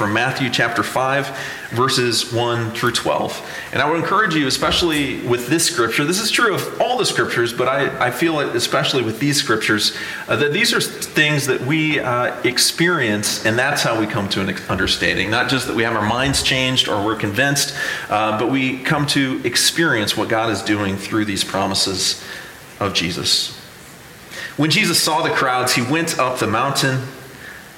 from Matthew chapter 5, verses 1 through 12. And I would encourage you, especially with this scripture, this is true of all the scriptures, but I, I feel it especially with these scriptures, uh, that these are things that we uh, experience, and that's how we come to an understanding. Not just that we have our minds changed or we're convinced, uh, but we come to experience what God is doing through these promises of Jesus. When Jesus saw the crowds, he went up the mountain,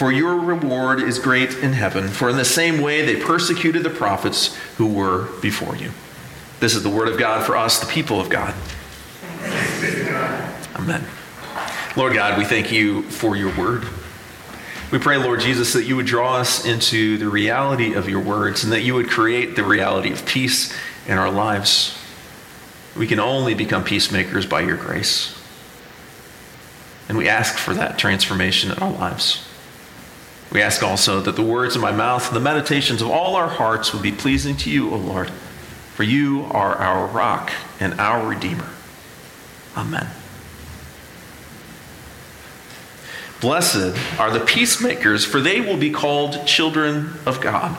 for your reward is great in heaven, for in the same way they persecuted the prophets who were before you. This is the word of God for us, the people of God. Amen. Lord God, we thank you for your word. We pray, Lord Jesus, that you would draw us into the reality of your words and that you would create the reality of peace in our lives. We can only become peacemakers by your grace. And we ask for that transformation in our lives. We ask also that the words of my mouth and the meditations of all our hearts would be pleasing to you, O Lord, for you are our rock and our Redeemer. Amen. Blessed are the peacemakers, for they will be called children of God.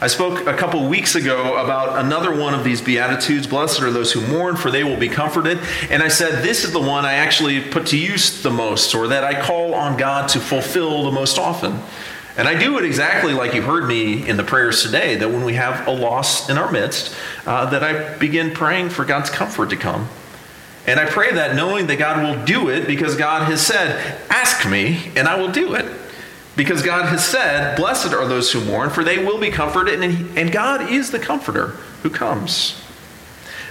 I spoke a couple weeks ago about another one of these Beatitudes. Blessed are those who mourn, for they will be comforted. And I said, This is the one I actually put to use the most, or that I call on God to fulfill the most often. And I do it exactly like you heard me in the prayers today that when we have a loss in our midst, uh, that I begin praying for God's comfort to come. And I pray that knowing that God will do it because God has said, Ask me, and I will do it. Because God has said, Blessed are those who mourn, for they will be comforted, and, and God is the comforter who comes.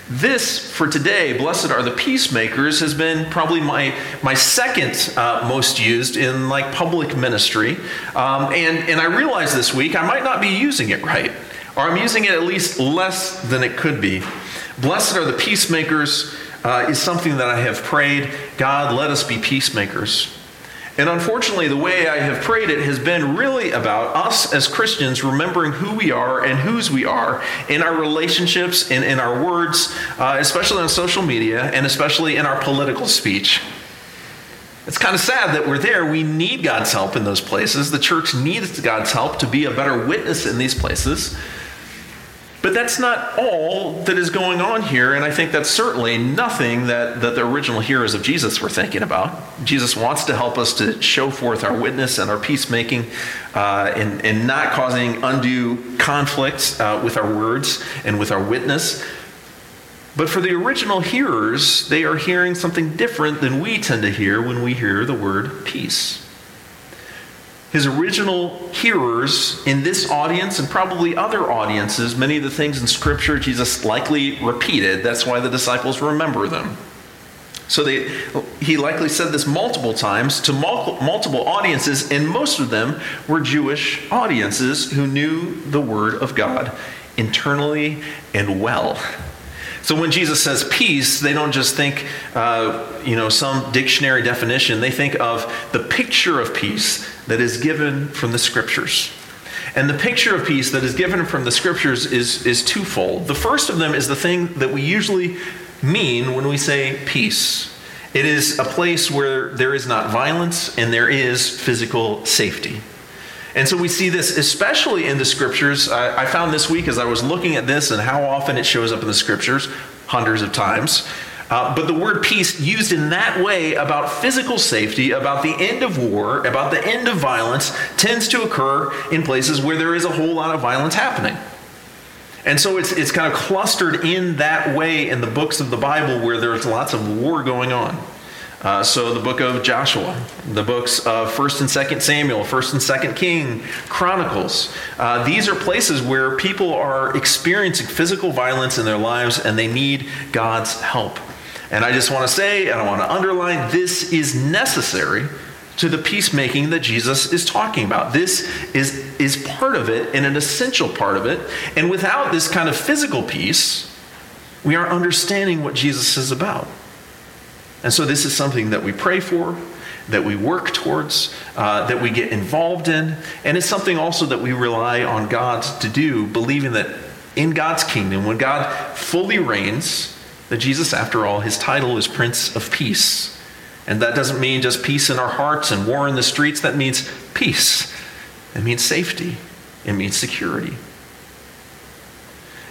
This, for today, blessed are the peacemakers, has been probably my, my second uh, most used in like public ministry. Um, and, and I realized this week I might not be using it right, or I'm using it at least less than it could be. Blessed are the peacemakers uh, is something that I have prayed God, let us be peacemakers. And unfortunately, the way I have prayed it has been really about us as Christians remembering who we are and whose we are in our relationships and in our words, uh, especially on social media and especially in our political speech. It's kind of sad that we're there. We need God's help in those places. The church needs God's help to be a better witness in these places. But that's not all that is going on here, and I think that's certainly nothing that, that the original hearers of Jesus were thinking about. Jesus wants to help us to show forth our witness and our peacemaking uh, and, and not causing undue conflicts uh, with our words and with our witness. But for the original hearers, they are hearing something different than we tend to hear when we hear the word peace his original hearers in this audience and probably other audiences, many of the things in Scripture Jesus likely repeated. That's why the disciples remember them. So they, he likely said this multiple times to multiple audiences, and most of them were Jewish audiences who knew the Word of God internally and well. So when Jesus says peace, they don't just think, uh, you know, some dictionary definition. They think of the picture of peace that is given from the scriptures. And the picture of peace that is given from the scriptures is, is twofold. The first of them is the thing that we usually mean when we say peace. It is a place where there is not violence and there is physical safety. And so we see this especially in the scriptures. I, I, found this week as I was looking at this and how often it shows up in the scriptures, hundreds of times. Uh, but the word peace used in that way about physical safety, about the end of war, about the end of violence, tends to occur in places where there is a whole lot of violence happening. And so it's, it's kind of clustered in that way in the books of the Bible where there's lots of war going on. Uh, so the book of Joshua, the books of First and Second Samuel, First and Second King, Chronicles. Uh, these are places where people are experiencing physical violence in their lives and they need God's help. And I just want to say, and I want to underline, this is necessary to the peacemaking that Jesus is talking about. This is, is part of it and an essential part of it. And without this kind of physical peace, we aren't understanding what Jesus is about. And so, this is something that we pray for, that we work towards, uh, that we get involved in. And it's something also that we rely on God to do, believing that in God's kingdom, when God fully reigns, that Jesus, after all, his title is Prince of Peace. And that doesn't mean just peace in our hearts and war in the streets, that means peace. It means safety, it means security.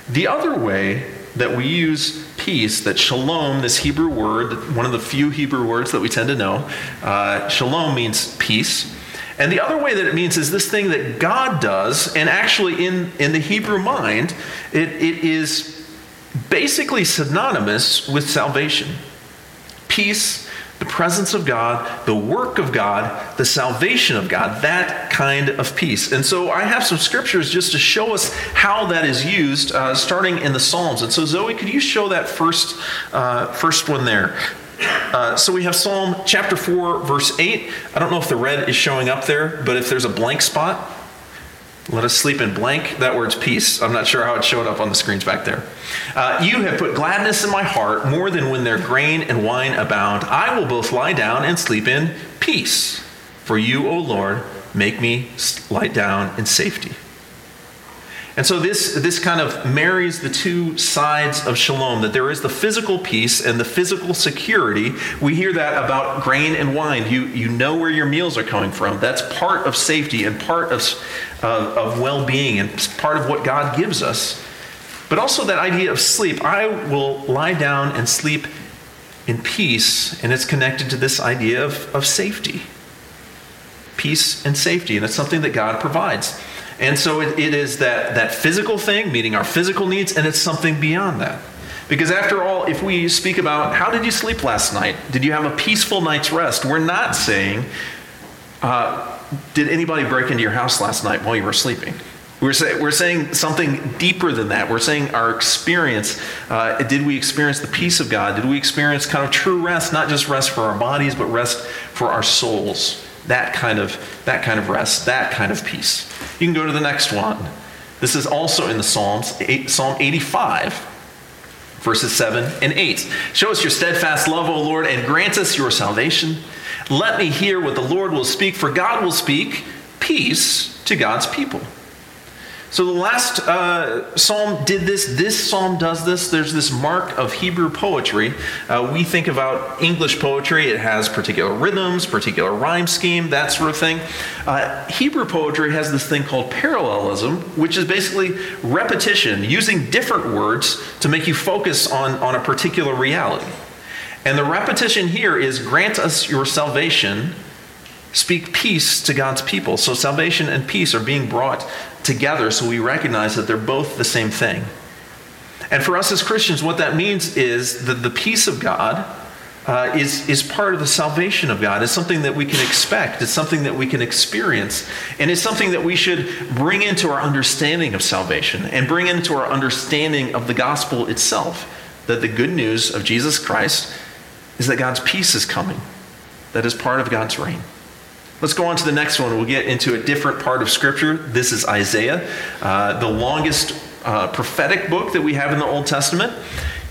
The other way that we use peace, that shalom, this Hebrew word, one of the few Hebrew words that we tend to know, uh, shalom means peace. And the other way that it means is this thing that God does, and actually in, in the Hebrew mind, it, it is basically synonymous with salvation. Peace the presence of God, the work of God, the salvation of God, that kind of peace. And so I have some scriptures just to show us how that is used, uh, starting in the Psalms. And so, Zoe, could you show that first, uh, first one there? Uh, so we have Psalm chapter 4, verse 8. I don't know if the red is showing up there, but if there's a blank spot, let us sleep in blank. That word's peace. I'm not sure how it showed up on the screens back there. Uh, you have put gladness in my heart more than when their grain and wine abound. I will both lie down and sleep in peace. For you, O Lord, make me lie down in safety. And so this, this kind of marries the two sides of shalom that there is the physical peace and the physical security. We hear that about grain and wine. You, you know where your meals are coming from. That's part of safety and part of, of well being and part of what God gives us. But also that idea of sleep. I will lie down and sleep in peace, and it's connected to this idea of, of safety. Peace and safety, and it's something that God provides. And so it, it is that, that physical thing, meeting our physical needs, and it's something beyond that. Because after all, if we speak about how did you sleep last night? Did you have a peaceful night's rest? We're not saying, uh, did anybody break into your house last night while you were sleeping? We're, say, we're saying something deeper than that. We're saying our experience. Uh, did we experience the peace of God? Did we experience kind of true rest, not just rest for our bodies, but rest for our souls? That kind of, that kind of rest, that kind of peace. You can go to the next one. This is also in the Psalms, Psalm 85, verses 7 and 8. Show us your steadfast love, O Lord, and grant us your salvation. Let me hear what the Lord will speak, for God will speak peace to God's people. So the last uh, psalm did this. This psalm does this. There's this mark of Hebrew poetry. Uh, we think about English poetry, it has particular rhythms, particular rhyme scheme, that sort of thing. Uh, Hebrew poetry has this thing called parallelism, which is basically repetition, using different words to make you focus on, on a particular reality. And the repetition here is grant us your salvation speak peace to God's people. So salvation and peace are being brought together so we recognize that they're both the same thing. And for us as Christians, what that means is that the peace of God uh, is, is part of the salvation of God. It's something that we can expect, it's something that we can experience, and it's something that we should bring into our understanding of salvation and bring into our understanding of the gospel itself. That the good news of Jesus Christ is that God's peace is coming, that is part of God's reign. Let's go on to the next one. We'll get into a different part of Scripture. This is Isaiah, uh, the longest uh, prophetic book that we have in the Old Testament.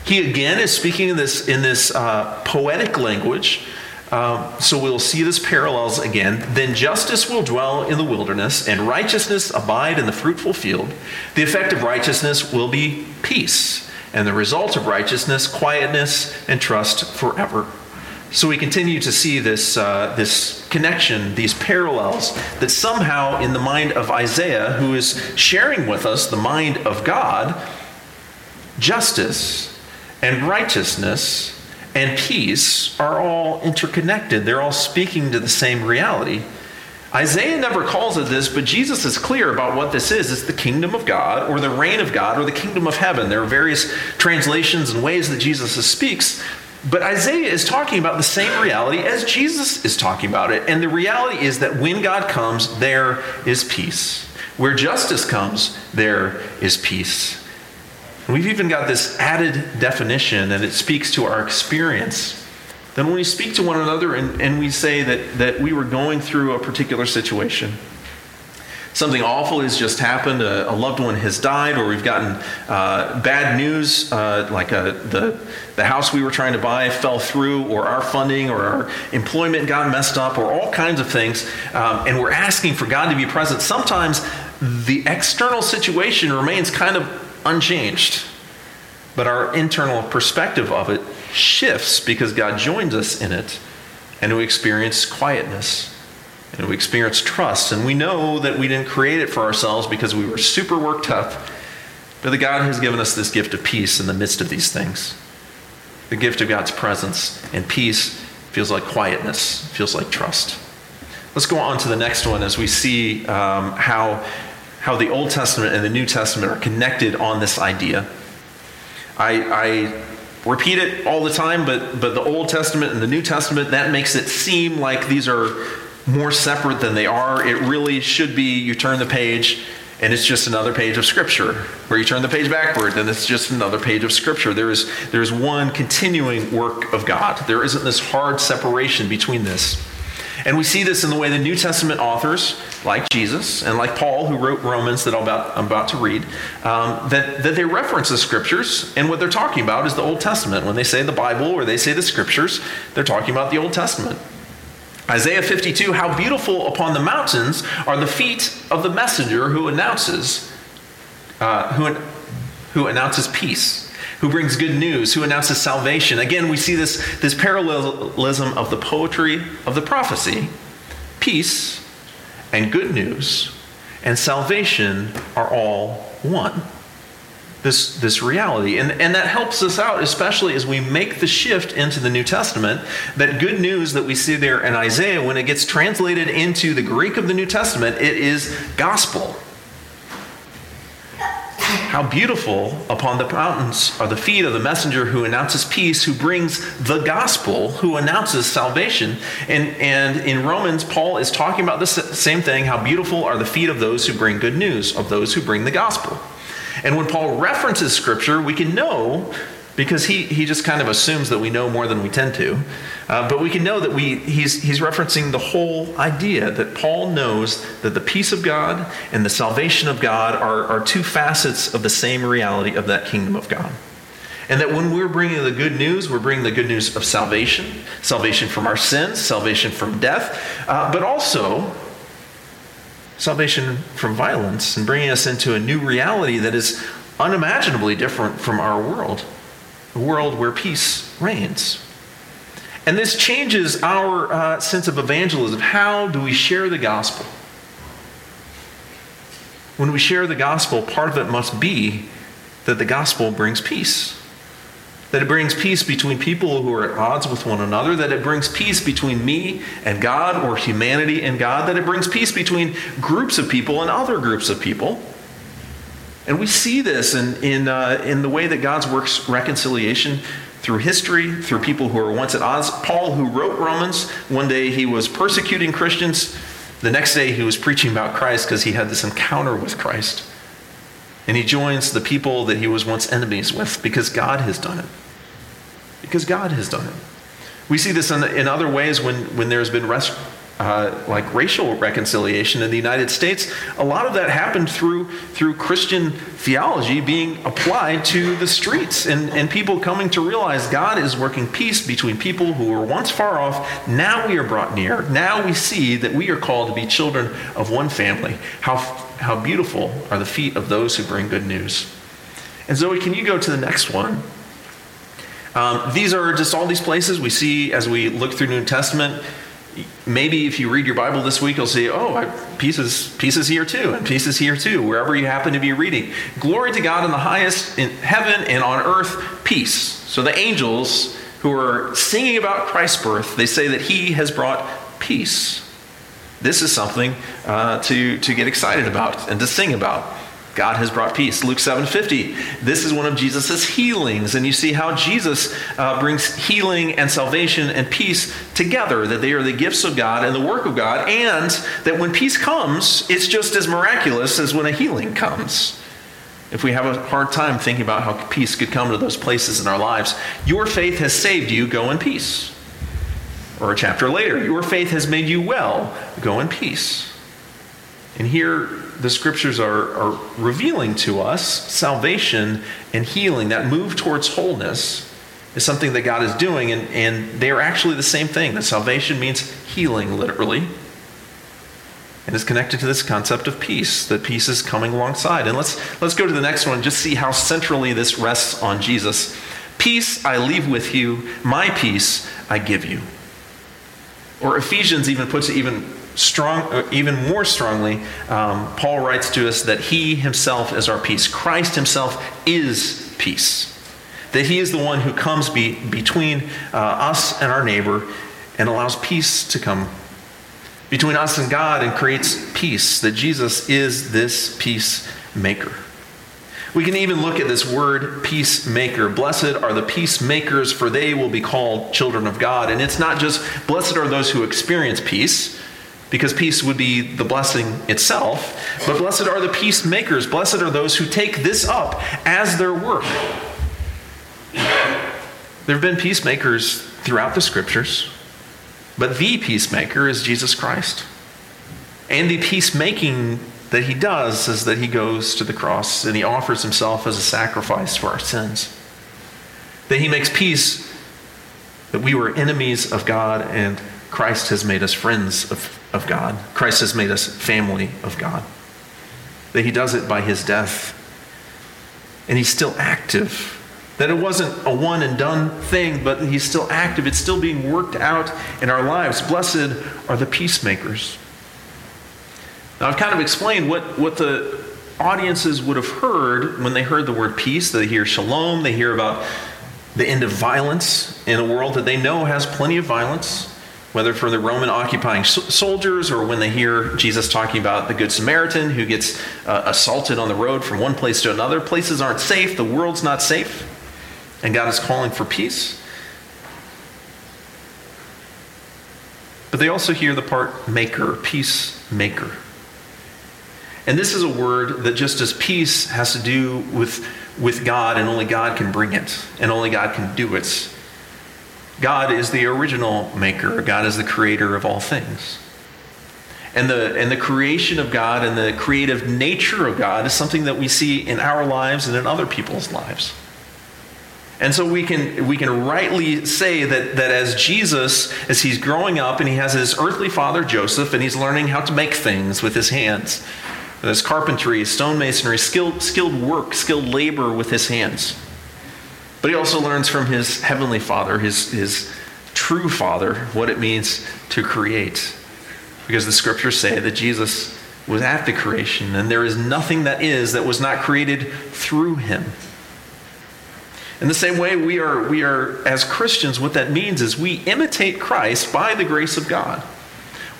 He again is speaking in this, in this uh, poetic language. Um, so we'll see this parallels again. Then justice will dwell in the wilderness, and righteousness abide in the fruitful field. The effect of righteousness will be peace, and the result of righteousness, quietness and trust forever. So we continue to see this, uh, this connection, these parallels, that somehow in the mind of Isaiah, who is sharing with us the mind of God, justice and righteousness and peace are all interconnected. They're all speaking to the same reality. Isaiah never calls it this, but Jesus is clear about what this is. It's the kingdom of God, or the reign of God, or the kingdom of heaven. There are various translations and ways that Jesus speaks, but Isaiah is talking about the same reality as Jesus is talking about it. And the reality is that when God comes, there is peace. Where justice comes, there is peace. And we've even got this added definition, and it speaks to our experience then when we speak to one another and, and we say that, that we were going through a particular situation, something awful has just happened, a, a loved one has died, or we've gotten uh, bad news, uh, like a, uh, the, the house we were trying to buy fell through, or our funding or our employment got messed up, or all kinds of things, um, and we're asking for God to be present. Sometimes the external situation remains kind of unchanged, but our internal perspective of it shifts because God joins us in it, and we experience quietness, and we experience trust. And we know that we didn't create it for ourselves because we were super worked up, but that God has given us this gift of peace in the midst of these things. The gift of God's presence and peace feels like quietness, feels like trust. Let's go on to the next one as we see um, how, how the Old Testament and the New Testament are connected on this idea. I, I repeat it all the time, but, but the Old Testament and the New Testament, that makes it seem like these are more separate than they are. It really should be you turn the page and it's just another page of Scripture. Where you turn the page backward, and it's just another page of Scripture. There is, there is one continuing work of God. There isn't this hard separation between this. And we see this in the way the New Testament authors, like Jesus and like Paul, who wrote Romans that I'm about, I'm about to read, um, that, that they reference the scriptures, and what they're talking about is the Old Testament. When they say the Bible or they say the scriptures, they're talking about the Old Testament. Isaiah 52 How beautiful upon the mountains are the feet of the messenger who announces, uh, who, who announces peace who brings good news, who announces salvation. Again, we see this, this parallelism of the poetry of the prophecy. Peace and good news and salvation are all one. This, this reality. And, and that helps us out, especially as we make the shift into the New Testament. That good news that we see there in Isaiah, when it gets translated into the Greek of the New Testament, it is gospel. How beautiful upon the mountains are the feet of the messenger who announces peace, who brings the gospel, who announces salvation. And, and in Romans, Paul is talking about the same thing how beautiful are the feet of those who bring good news, of those who bring the gospel. And when Paul references scripture, we can know because he, he just kind of assumes that we know more than we tend to. Uh, but we can know that we, he's, he's referencing the whole idea that Paul knows that the peace of God and the salvation of God are, are two facets of the same reality of that kingdom of God. And that when we're bringing the good news, we're bringing the good news of salvation salvation from our sins, salvation from death, uh, but also salvation from violence and bringing us into a new reality that is unimaginably different from our world a world where peace reigns. And this changes our uh, sense of evangelism. How do we share the gospel? When we share the gospel, part of it must be that the gospel brings peace. That it brings peace between people who are at odds with one another, that it brings peace between me and God or humanity and God, that it brings peace between groups of people and other groups of people. And we see this in, in, uh, in the way that God's works reconciliation through history, through people who were once at odds. Paul, who wrote Romans, one day he was persecuting Christians. The next day he was preaching about Christ because he had this encounter with Christ. And he joins the people that he was once enemies with because God has done it. Because God has done it. We see this in, in other ways when, when there's been uh, like racial reconciliation in the United States, a lot of that happened through, through Christian theology being applied to the streets and, and people coming to realize God is working peace between people who were once far off. Now we are brought near. Now we see that we are called to be children of one family. How, how beautiful are the feet of those who bring good news. And Zoe, can you go to the next one? Um, these are just all these places we see as we look through New Testament maybe if you read your Bible this week, you'll see, oh, pieces, pieces here too, and pieces here too, wherever you happen to be reading. Glory to God in the highest in heaven and on earth, peace. So the angels who are singing about Christ's birth, they say that he has brought peace. This is something uh, to, to get excited about and to sing about. God has brought peace. Luke 7:50. This is one of Jesus' healings, and you see how Jesus uh, brings healing and salvation and peace together. That they are the gifts of God and the work of God, and that when peace comes, it's just as miraculous as when a healing comes. If we have a hard time thinking about how peace could come to those places in our lives, your faith has saved you. Go in peace. Or a chapter later, your faith has made you well. Go in peace. And here the scriptures are, are revealing to us salvation and healing, that move towards wholeness is something that God is doing, and, and they are actually the same thing. That salvation means healing, literally. And is connected to this concept of peace, that peace is coming alongside. And let's, let's go to the next one just see how centrally this rests on Jesus. Peace I leave with you, my peace I give you. Or Ephesians even puts it even strong, uh, even more strongly, um, Paul writes to us that he himself is our peace. Christ himself is peace. That he is the one who comes be, between uh, us and our neighbor and allows peace to come between us and God and creates peace. That Jesus is this peacemaker. We can even look at this word peacemaker. Blessed are the peacemakers, for they will be called children of God. And it's not just blessed are those who experience peace, because peace would be the blessing itself. But blessed are the peacemakers. Blessed are those who take this up as their work. There have been peacemakers throughout the scriptures, but the peacemaker is Jesus Christ. And the peacemaking that he does is that he goes to the cross and he offers himself as a sacrifice for our sins. That he makes peace that we were enemies of God and Christ has made us friends of, of God. Christ has made us family of God. That he does it by his death. And he's still active. That it wasn't a one and done thing, but he's still active. It's still being worked out in our lives. Blessed are the peacemakers. Now, I've kind of explained what, what the audiences would have heard when they heard the word peace. They hear shalom, they hear about the end of violence in a world that they know has plenty of violence whether for the Roman occupying soldiers or when they hear Jesus talking about the Good Samaritan who gets uh, assaulted on the road from one place to another. Places aren't safe, the world's not safe, and God is calling for peace. But they also hear the part maker, peacemaker. And this is a word that just as peace has to do with, with God and only God can bring it and only God can do it God is the original maker, God is the creator of all things. And the, and the creation of God and the creative nature of God is something that we see in our lives and in other people's lives. And so we can, we can rightly say that, that as Jesus, as he's growing up and he has his earthly father Joseph, and he's learning how to make things with his hands, his carpentry, stonemasonry, skilled, skilled work, skilled labor with his hands. But he also learns from his heavenly father, his, his true father, what it means to create. Because the scriptures say that Jesus was at the creation, and there is nothing that is that was not created through him. In the same way, we are, we are, as Christians, what that means is we imitate Christ by the grace of God.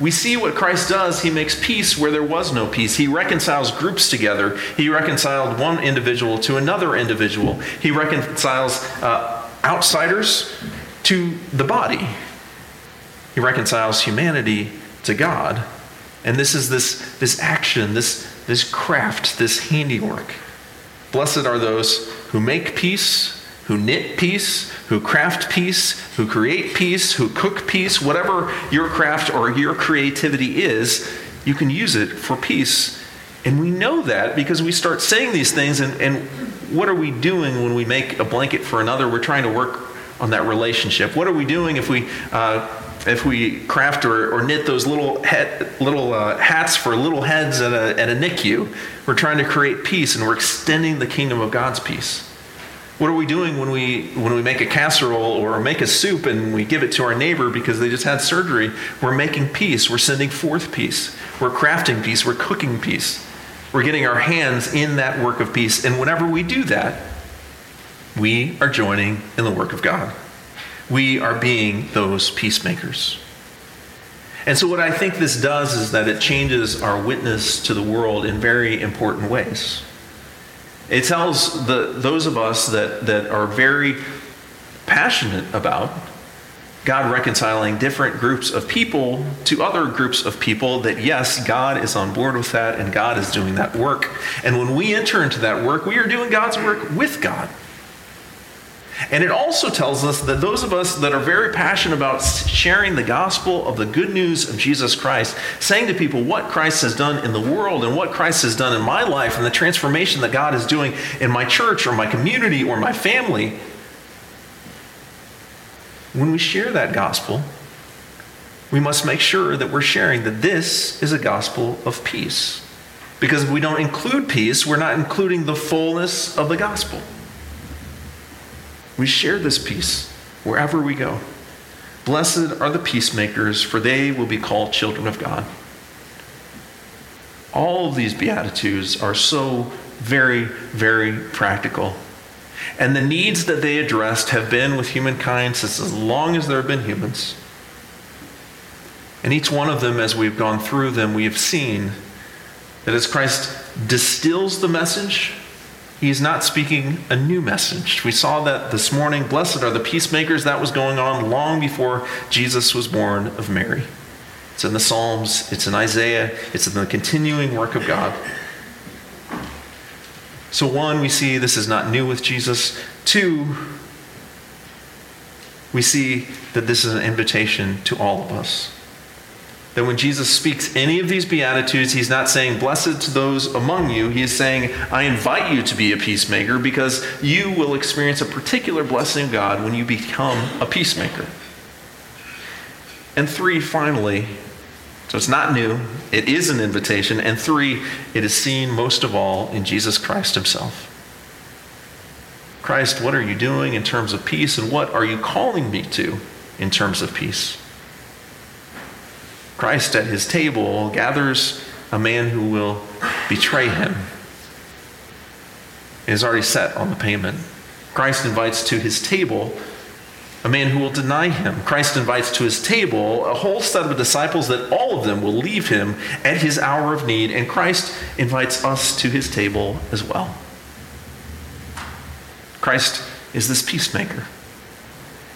We see what Christ does. He makes peace where there was no peace. He reconciles groups together. He reconciled one individual to another individual. He reconciles uh, outsiders to the body. He reconciles humanity to God. And this is this, this action, this, this craft, this handiwork. Blessed are those who make peace who knit peace, who craft peace, who create peace, who cook peace, whatever your craft or your creativity is, you can use it for peace. And we know that because we start saying these things, and, and what are we doing when we make a blanket for another? We're trying to work on that relationship. What are we doing if we uh, if we craft or, or knit those little little uh, hats for little heads at a, at a NICU? We're trying to create peace, and we're extending the kingdom of God's peace. What are we doing when we when we make a casserole or make a soup and we give it to our neighbor because they just had surgery? We're making peace. We're sending forth peace. We're crafting peace. We're cooking peace. We're getting our hands in that work of peace. And whenever we do that, we are joining in the work of God. We are being those peacemakers. And so, what I think this does is that it changes our witness to the world in very important ways. It tells the, those of us that, that are very passionate about God reconciling different groups of people to other groups of people that, yes, God is on board with that and God is doing that work. And when we enter into that work, we are doing God's work with God. And it also tells us that those of us that are very passionate about sharing the gospel of the good news of Jesus Christ, saying to people what Christ has done in the world and what Christ has done in my life and the transformation that God is doing in my church or my community or my family, when we share that gospel, we must make sure that we're sharing that this is a gospel of peace. Because if we don't include peace, we're not including the fullness of the gospel. We share this peace wherever we go. Blessed are the peacemakers, for they will be called children of God. All of these Beatitudes are so very, very practical. And the needs that they addressed have been with humankind since as long as there have been humans. And each one of them, as we've gone through them, we have seen that as Christ distills the message, he is not speaking a new message. We saw that this morning. Blessed are the peacemakers. That was going on long before Jesus was born of Mary. It's in the Psalms, it's in Isaiah, it's in the continuing work of God. So, one, we see this is not new with Jesus. Two, we see that this is an invitation to all of us that when Jesus speaks any of these Beatitudes, he's not saying, Blessed to those among you. He is saying, I invite you to be a peacemaker because you will experience a particular blessing of God when you become a peacemaker. And three, finally, so it's not new, it is an invitation. And three, it is seen most of all in Jesus Christ himself. Christ, what are you doing in terms of peace, and what are you calling me to in terms of peace? Christ at his table gathers a man who will betray him. Is already set on the payment. Christ invites to his table a man who will deny him. Christ invites to his table a whole set of disciples that all of them will leave him at his hour of need, and Christ invites us to his table as well. Christ is this peacemaker,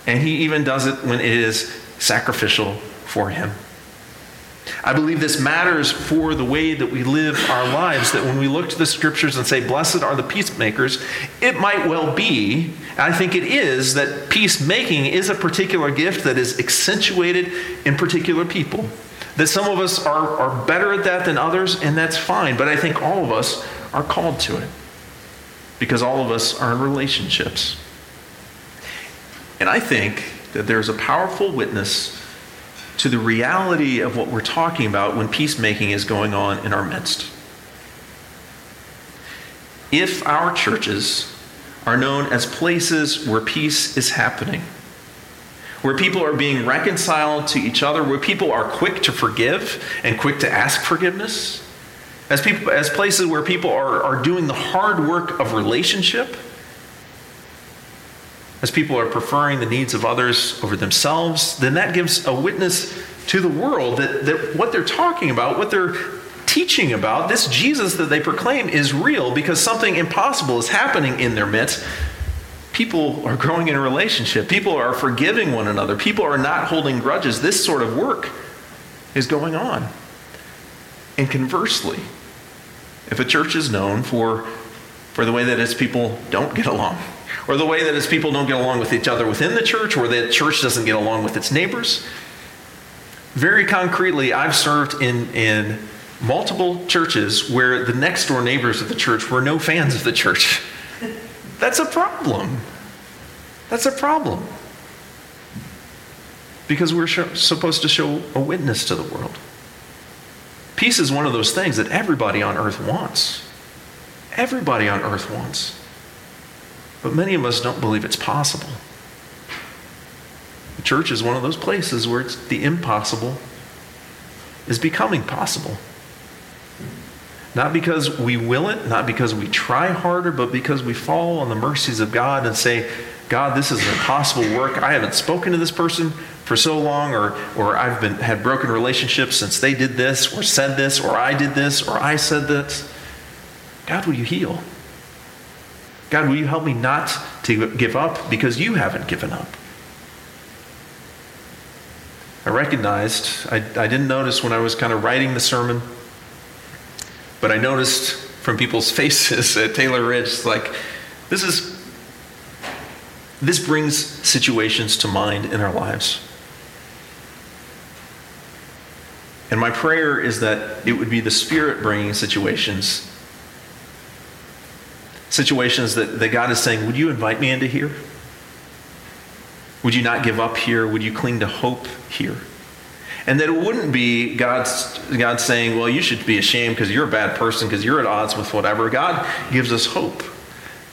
and he even does it when it is sacrificial for him. I believe this matters for the way that we live our lives. That when we look to the scriptures and say, Blessed are the peacemakers, it might well be, I think it is, that peacemaking is a particular gift that is accentuated in particular people. That some of us are, are better at that than others, and that's fine. But I think all of us are called to it because all of us are in relationships. And I think that there's a powerful witness to the reality of what we're talking about when peacemaking is going on in our midst. If our churches are known as places where peace is happening, where people are being reconciled to each other, where people are quick to forgive and quick to ask forgiveness, as, people, as places where people are, are doing the hard work of relationship, as people are preferring the needs of others over themselves, then that gives a witness to the world that, that what they're talking about, what they're teaching about, this Jesus that they proclaim is real because something impossible is happening in their midst. People are growing in a relationship. People are forgiving one another. People are not holding grudges. This sort of work is going on. And conversely, if a church is known for, for the way that its people don't get along, or the way that its people don't get along with each other within the church, or that church doesn't get along with its neighbors. Very concretely, I've served in, in multiple churches where the next door neighbors of the church were no fans of the church. That's a problem. That's a problem. Because we're supposed to show a witness to the world. Peace is one of those things that everybody on earth wants. Everybody on earth wants. But many of us don't believe it's possible. The church is one of those places where it's the impossible is becoming possible. Not because we will it, not because we try harder, but because we fall on the mercies of God and say, God, this is an impossible work. I haven't spoken to this person for so long, or, or I've been, had broken relationships since they did this, or said this, or I did this, or I said this. God, will you heal? God, will you help me not to give up because you haven't given up? I recognized, I, I didn't notice when I was kind of writing the sermon, but I noticed from people's faces at Taylor Ridge, like, this is, this brings situations to mind in our lives. And my prayer is that it would be the Spirit bringing situations. Situations that, that God is saying, Would you invite me into here? Would you not give up here? Would you cling to hope here? And that it wouldn't be God's, God saying, Well, you should be ashamed because you're a bad person, because you're at odds with whatever. God gives us hope.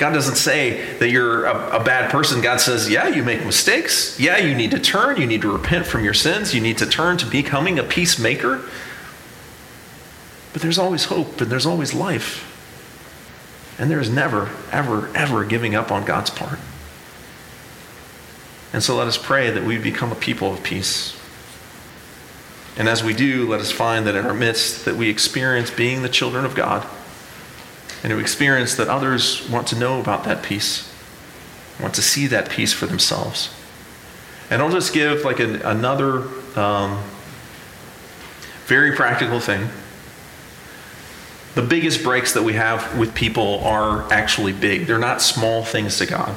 God doesn't say that you're a, a, bad person. God says, yeah, you make mistakes. Yeah, you need to turn. You need to repent from your sins. You need to turn to becoming a peacemaker. But there's always hope and there's always life. And there is never, ever, ever giving up on God's part. And so let us pray that we become a people of peace. And as we do, let us find that in our midst that we experience being the children of God and to experience that others want to know about that peace, want to see that peace for themselves. And I'll just give like an, another um, very practical thing. The biggest breaks that we have with people are actually big. They're not small things to God.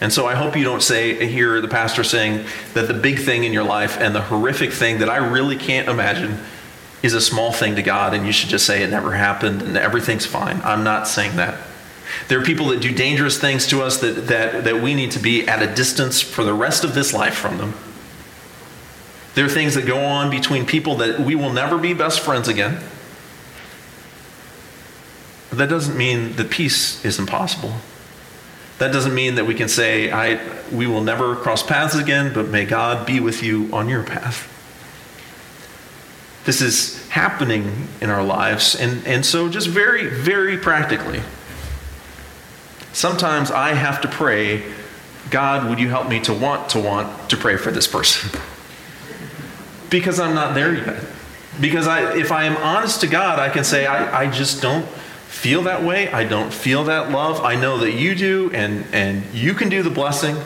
And so I hope you don't say, hear the pastor saying that the big thing in your life and the horrific thing that I really can't imagine is a small thing to God and you should just say it never happened and everything's fine. I'm not saying that. There are people that do dangerous things to us that, that, that we need to be at a distance for the rest of this life from them. There are things that go on between people that we will never be best friends again. But that doesn't mean that peace is impossible. That doesn't mean that we can say, I, we will never cross paths again, but may God be with you on your path. This is happening in our lives. And, and so, just very, very practically, sometimes I have to pray, God, would you help me to want to want to pray for this person? because I'm not there yet. Because I, if I am honest to God, I can say, I, I just don't feel that way. I don't feel that love. I know that you do, and, and you can do the blessing.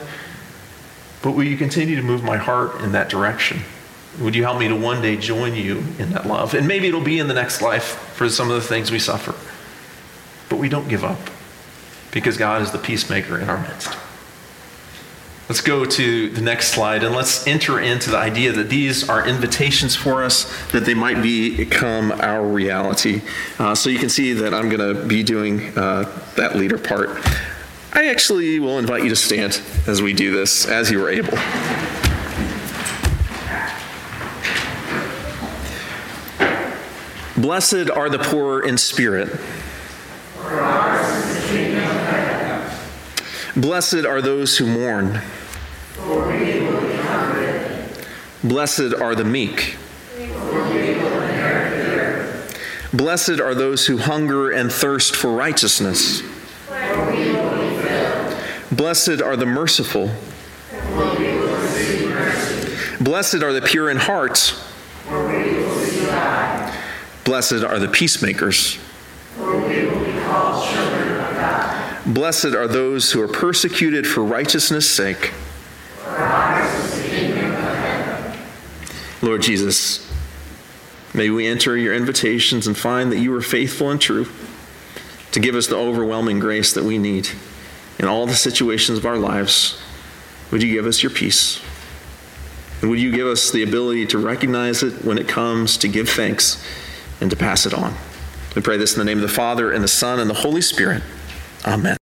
But will you continue to move my heart in that direction? Would you help me to one day join you in that love? And maybe it'll be in the next life for some of the things we suffer. But we don't give up because God is the peacemaker in our midst. Let's go to the next slide and let's enter into the idea that these are invitations for us, that they might become our reality. Uh, so you can see that I'm going to be doing uh, that leader part. I actually will invite you to stand as we do this, as you are able. Blessed are the poor in spirit. Blessed are those who mourn. Blessed are the meek. Blessed are those who hunger and thirst for righteousness. Blessed are the merciful. Blessed are the pure in heart. Blessed are the peacemakers. Blessed are those who are persecuted for righteousness' sake. Lord Jesus, may we enter your invitations and find that you are faithful and true to give us the overwhelming grace that we need in all the situations of our lives. Would you give us your peace? And would you give us the ability to recognize it when it comes to give thanks? and to pass it on. We pray this in the name of the Father, and the Son, and the Holy Spirit. Amen.